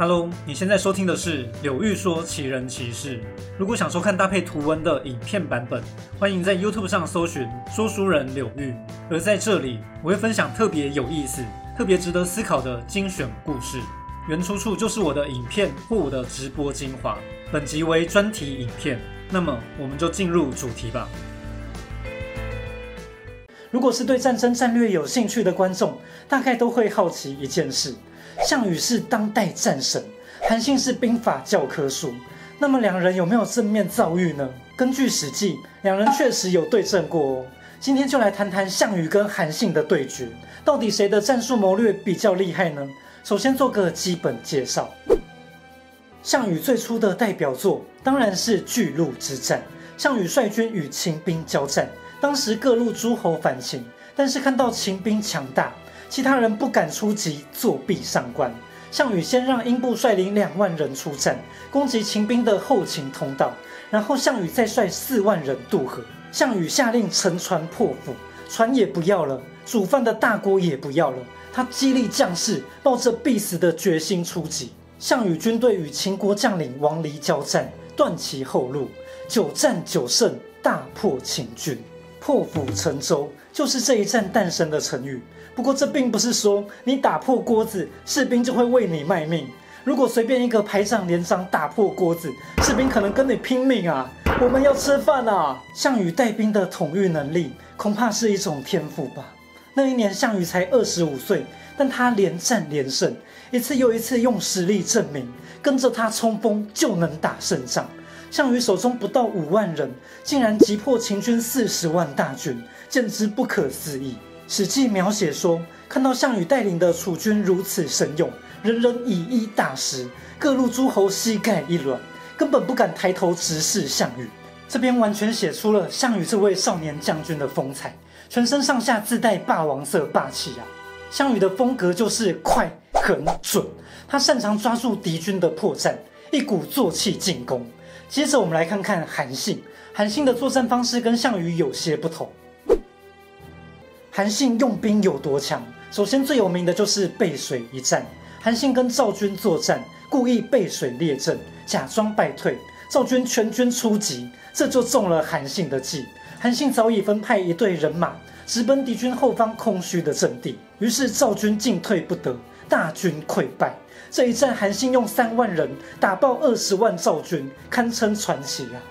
Hello，你现在收听的是柳玉说奇人奇事。如果想收看搭配图文的影片版本，欢迎在 YouTube 上搜寻说书人柳玉。而在这里，我会分享特别有意思、特别值得思考的精选故事，原出处就是我的影片或我的直播精华。本集为专题影片，那么我们就进入主题吧。如果是对战争战略有兴趣的观众，大概都会好奇一件事。项羽是当代战神，韩信是兵法教科书。那么两人有没有正面遭遇呢？根据《史记》，两人确实有对阵过哦。今天就来谈谈项羽跟韩信的对决，到底谁的战术谋略比较厉害呢？首先做个基本介绍，项羽最初的代表作当然是巨鹿之战。项羽率军与秦兵交战，当时各路诸侯反秦，但是看到秦兵强大。其他人不敢出击，作壁上观。项羽先让英布率领两万人出战，攻击秦兵的后勤通道，然后项羽再率四万人渡河。项羽下令乘船破釜，船也不要了，煮饭的大锅也不要了。他激励将士，抱着必死的决心出击。项羽军队与秦国将领王离交战，断其后路，九战九胜，大破秦军，破釜沉舟，就是这一战诞生的成语。不过这并不是说你打破锅子，士兵就会为你卖命。如果随便一个排长连长打破锅子，士兵可能跟你拼命啊！我们要吃饭啊！项羽带兵的统御能力，恐怕是一种天赋吧。那一年项羽才二十五岁，但他连战连胜，一次又一次用实力证明，跟着他冲锋就能打胜仗。项羽手中不到五万人，竟然击破秦军四十万大军，简直不可思议。史记描写说，看到项羽带领的楚军如此神勇，人人以一大食，各路诸侯膝盖一软，根本不敢抬头直视项羽。这边完全写出了项羽这位少年将军的风采，全身上下自带霸王色霸气啊！项羽的风格就是快、狠、准，他擅长抓住敌军的破绽，一鼓作气进攻。接着我们来看看韩信，韩信的作战方式跟项羽有些不同。韩信用兵有多强？首先最有名的就是背水一战。韩信跟赵军作战，故意背水列阵，假装败退。赵军全军出击，这就中了韩信的计。韩信早已分派一队人马直奔敌军后方空虚的阵地，于是赵军进退不得，大军溃败。这一战，韩信用三万人打爆二十万赵军，堪称传奇啊！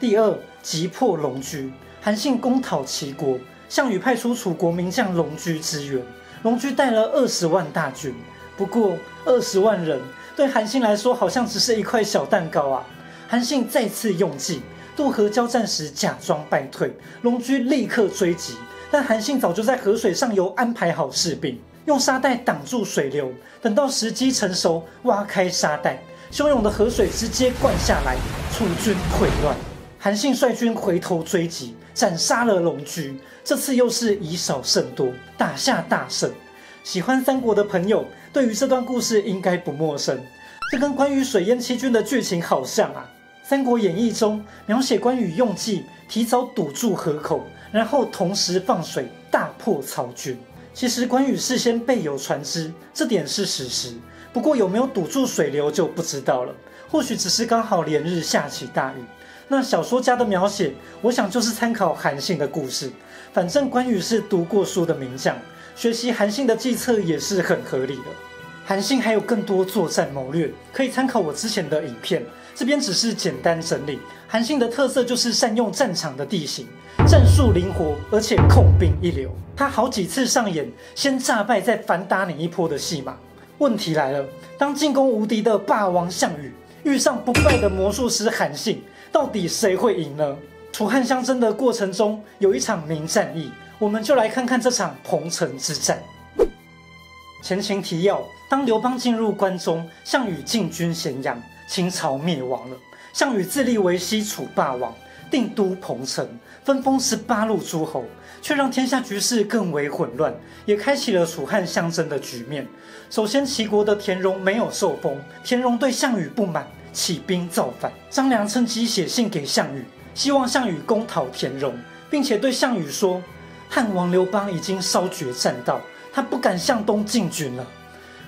第二，急破龙驹。韩信攻讨齐国。项羽派出楚国名将龙驹支援，龙驹带了二十万大军。不过二十万人对韩信来说好像只是一块小蛋糕啊！韩信再次用计，渡河交战时假装败退，龙驹立刻追击。但韩信早就在河水上游安排好士兵，用沙袋挡住水流，等到时机成熟，挖开沙袋，汹涌的河水直接灌下来，楚军溃乱。韩信率军回头追击，斩杀了龙驹。这次又是以少胜多，打下大胜。喜欢三国的朋友，对于这段故事应该不陌生。这跟关羽水淹七军的剧情好像啊！《三国演义》中描写关羽用计提早堵住河口，然后同时放水，大破曹军。其实关羽事先备有船只，这点是史实。不过有没有堵住水流就不知道了。或许只是刚好连日下起大雨。那小说家的描写，我想就是参考韩信的故事。反正关羽是读过书的名将，学习韩信的计策也是很合理的。韩信还有更多作战谋略，可以参考我之前的影片，这边只是简单整理。韩信的特色就是善用战场的地形，战术灵活，而且控兵一流。他好几次上演先诈败再反打你一波的戏码。问题来了，当进攻无敌的霸王项羽遇上不败的魔术师韩信，到底谁会赢呢？楚汉相争的过程中，有一场名战役，我们就来看看这场彭城之战。前情提要：当刘邦进入关中，项羽进军咸阳，秦朝灭亡了。项羽自立为西楚霸王，定都彭城，分封十八路诸侯，却让天下局势更为混乱，也开启了楚汉相争的局面。首先，齐国的田荣没有受封，田荣对项羽不满，起兵造反。张良趁机写信给项羽。希望项羽攻讨田荣，并且对项羽说：“汉王刘邦已经烧绝栈道，他不敢向东进军了。”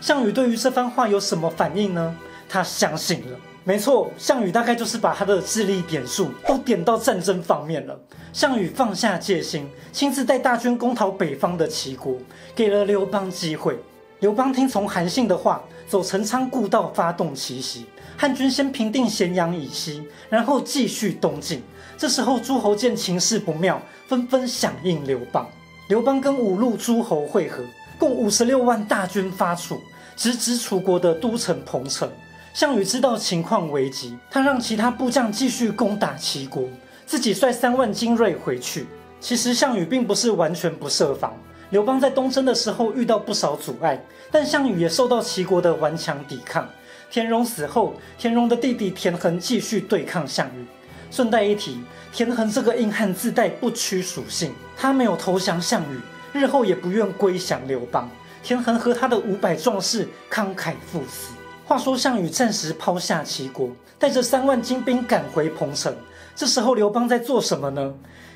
项羽对于这番话有什么反应呢？他相信了。没错，项羽大概就是把他的智力点数都点到战争方面了。项羽放下戒心，亲自带大军攻讨北方的齐国，给了刘邦机会。刘邦听从韩信的话，走陈仓故道发动奇袭。汉军先平定咸阳以西，然后继续东进。这时候诸侯见情势不妙，纷纷响应刘邦。刘邦跟五路诸侯会合，共五十六万大军发楚，直指楚国的都城彭城。项羽知道情况危急，他让其他部将继续攻打齐国，自己率三万精锐回去。其实项羽并不是完全不设防，刘邦在东征的时候遇到不少阻碍，但项羽也受到齐国的顽强抵抗。田荣死后，田荣的弟弟田横继续对抗项羽。顺带一提，田横这个硬汉自带不屈属性，他没有投降项羽，日后也不愿归降刘邦。田横和他的五百壮士慷慨赴死。话说项羽暂时抛下齐国，带着三万精兵赶回彭城。这时候刘邦在做什么呢？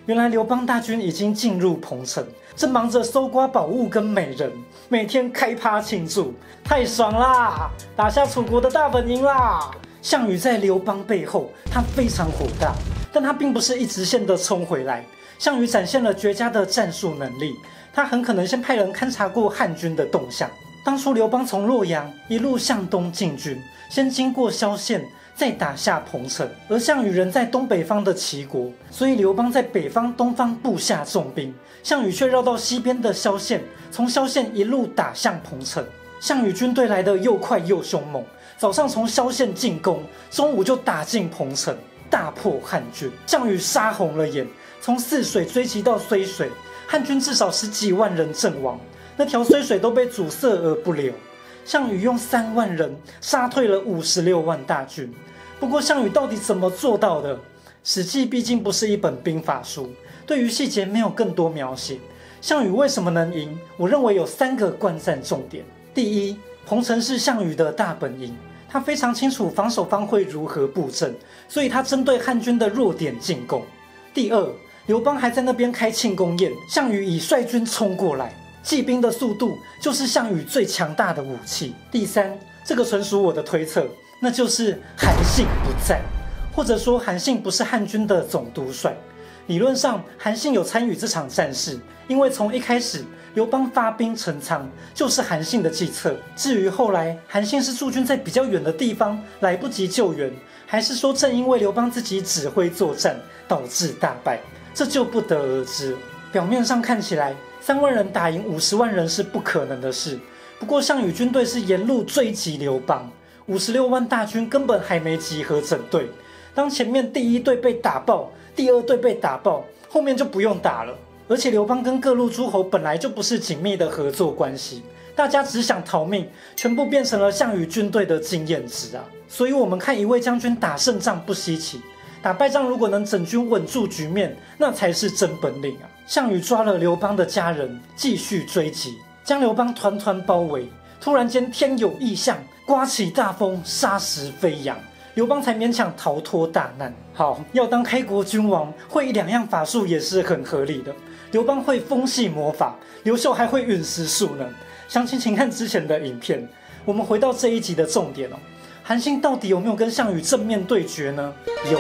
原来刘邦大军已经进入彭城，正忙着搜刮宝物跟美人，每天开趴庆祝，太爽啦！打下楚国的大本营啦！项羽在刘邦背后，他非常火大，但他并不是一直线的冲回来。项羽展现了绝佳的战术能力，他很可能先派人勘察过汉军的动向。当初刘邦从洛阳一路向东进军，先经过萧县，再打下彭城。而项羽人在东北方的齐国，所以刘邦在北方东方布下重兵，项羽却绕到西边的萧县，从萧县一路打向彭城。项羽军队来得又快又凶猛，早上从萧县进攻，中午就打进彭城，大破汉军。项羽杀红了眼，从泗水追击到睢水，汉军至少十几万人阵亡。那条睢水都被阻塞而不流。项羽用三万人杀退了五十六万大军。不过，项羽到底怎么做到的？《史记》毕竟不是一本兵法书，对于细节没有更多描写。项羽为什么能赢？我认为有三个观战重点。第一，彭城是项羽的大本营，他非常清楚防守方会如何布阵，所以他针对汉军的弱点进攻。第二，刘邦还在那边开庆功宴，项羽已率军冲过来。骑兵的速度就是项羽最强大的武器。第三，这个纯属我的推测，那就是韩信不在，或者说韩信不是汉军的总督帅。理论上，韩信有参与这场战事，因为从一开始刘邦发兵陈仓就是韩信的计策。至于后来韩信是驻军在比较远的地方，来不及救援，还是说正因为刘邦自己指挥作战导致大败，这就不得而知。表面上看起来。三万人打赢五十万人是不可能的事。不过项羽军队是沿路追击刘邦，五十六万大军根本还没集合整队。当前面第一队被打爆，第二队被打爆，后面就不用打了。而且刘邦跟各路诸侯本来就不是紧密的合作关系，大家只想逃命，全部变成了项羽军队的经验值啊！所以，我们看一位将军打胜仗不稀奇。打败仗如果能整军稳住局面，那才是真本领啊！项羽抓了刘邦的家人，继续追击，将刘邦团团包围。突然间天有异象，刮起大风，沙石飞扬，刘邦才勉强逃脱大难。好，要当开国君王，会两样法术也是很合理的。刘邦会风系魔法，刘秀还会陨石术呢。详情请看之前的影片。我们回到这一集的重点哦，韩信到底有没有跟项羽正面对决呢？有。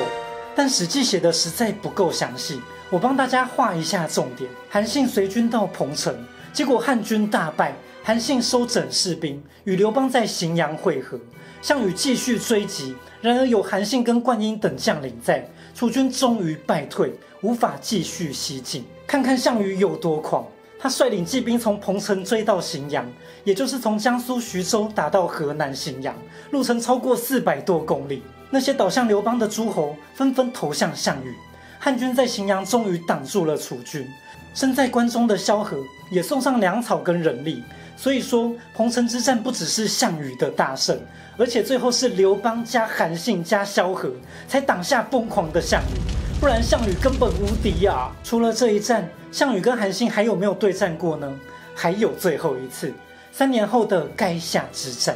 但《史记》写的实在不够详细，我帮大家画一下重点。韩信随军到彭城，结果汉军大败，韩信收整士兵，与刘邦在荥阳会合。项羽继续追击，然而有韩信跟灌婴等将领在，楚军终于败退，无法继续西进。看看项羽有多狂，他率领骑兵从彭城追到荥阳，也就是从江苏徐州打到河南荥阳，路程超过四百多公里。那些倒向刘邦的诸侯纷纷投向项羽，汉军在荥阳终于挡住了楚军。身在关中的萧何也送上粮草跟人力。所以说，彭城之战不只是项羽的大胜，而且最后是刘邦加韩信加萧何才挡下疯狂的项羽，不然项羽根本无敌啊！除了这一战，项羽跟韩信还有没有对战过呢？还有最后一次，三年后的垓下之战。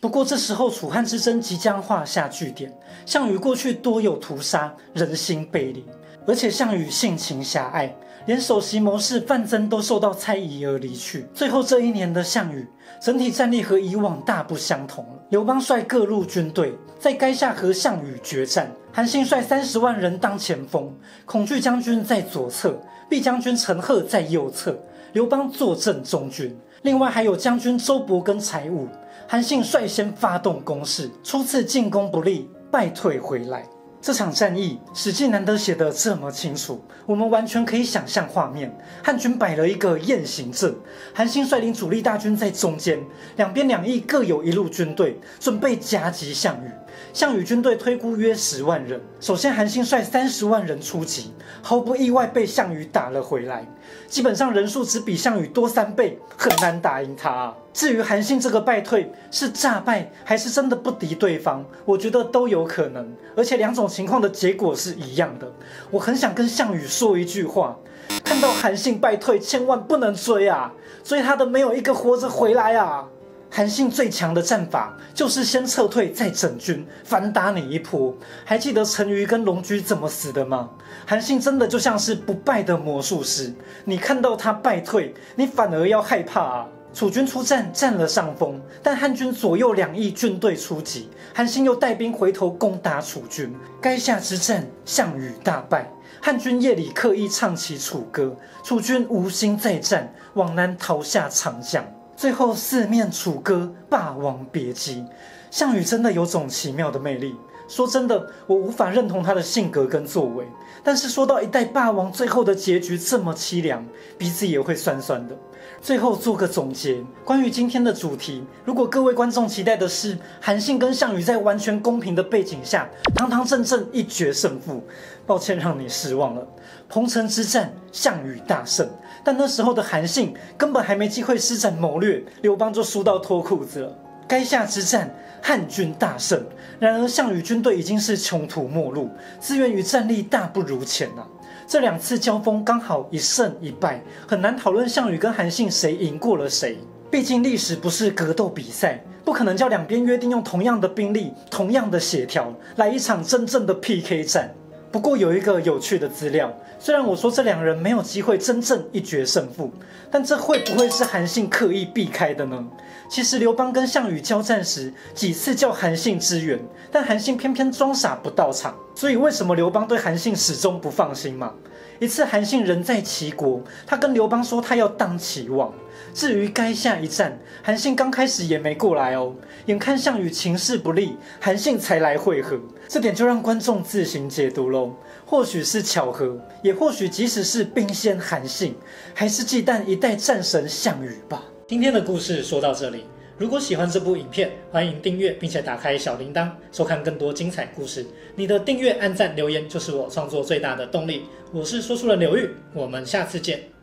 不过这时候楚汉之争即将画下句点。项羽过去多有屠杀，人心背离，而且项羽性情狭隘，连首席谋士范增都受到猜疑而离去。最后这一年的项羽，整体战力和以往大不相同了。刘邦率各路军队在垓下和项羽决战，韩信率三十万人当前锋，恐惧将军在左侧，毕将军陈赫在右侧，刘邦坐镇中军。另外还有将军周勃跟柴武，韩信率先发动攻势，初次进攻不利，败退回来。这场战役，《史记》难得写得这么清楚，我们完全可以想象画面：汉军摆了一个雁行阵，韩信率领主力大军在中间，两边两翼各有一路军队，准备夹击项羽。项羽军队推估约十万人，首先韩信率三十万人出击，毫不意外被项羽打了回来。基本上人数只比项羽多三倍，很难打赢他。至于韩信这个败退是诈败还是真的不敌对方，我觉得都有可能，而且两种情况的结果是一样的。我很想跟项羽说一句话：看到韩信败退，千万不能追啊！追他的没有一个活着回来啊！韩信最强的战法就是先撤退再整军，反打你一波。还记得陈馀跟龙驹怎么死的吗？韩信真的就像是不败的魔术师，你看到他败退，你反而要害怕啊！楚军出战占了上风，但汉军左右两翼军队出击，韩信又带兵回头攻打楚军。垓下之战，项羽大败，汉军夜里刻意唱起楚歌，楚军无心再战，往南逃下长江。最后四面楚歌，霸王别姬。项羽真的有种奇妙的魅力。说真的，我无法认同他的性格跟作为。但是说到一代霸王最后的结局这么凄凉，鼻子也会酸酸的。最后做个总结，关于今天的主题，如果各位观众期待的是韩信跟项羽在完全公平的背景下，堂堂正正一决胜负，抱歉让你失望了。彭城之战，项羽大胜，但那时候的韩信根本还没机会施展谋略，刘邦就输到脱裤子了。垓下之战，汉军大胜，然而项羽军队已经是穷途末路，资源与战力大不如前了。这两次交锋刚好一胜一败，很难讨论项羽跟韩信谁赢过了谁。毕竟历史不是格斗比赛，不可能叫两边约定用同样的兵力、同样的协调来一场真正的 PK 战。不过有一个有趣的资料，虽然我说这两人没有机会真正一决胜负，但这会不会是韩信刻意避开的呢？其实刘邦跟项羽交战时，几次叫韩信支援，但韩信偏偏装傻不到场。所以为什么刘邦对韩信始终不放心嘛？一次韩信人在齐国，他跟刘邦说他要当齐王。至于该下一站，韩信刚开始也没过来哦。眼看项羽情势不利，韩信才来会合。这点就让观众自行解读喽。或许是巧合，也或许即使是兵仙韩信，还是忌惮一代战神项羽吧。今天的故事说到这里，如果喜欢这部影片，欢迎订阅并且打开小铃铛，收看更多精彩故事。你的订阅、按赞、留言就是我创作最大的动力。我是说书人刘玉，我们下次见。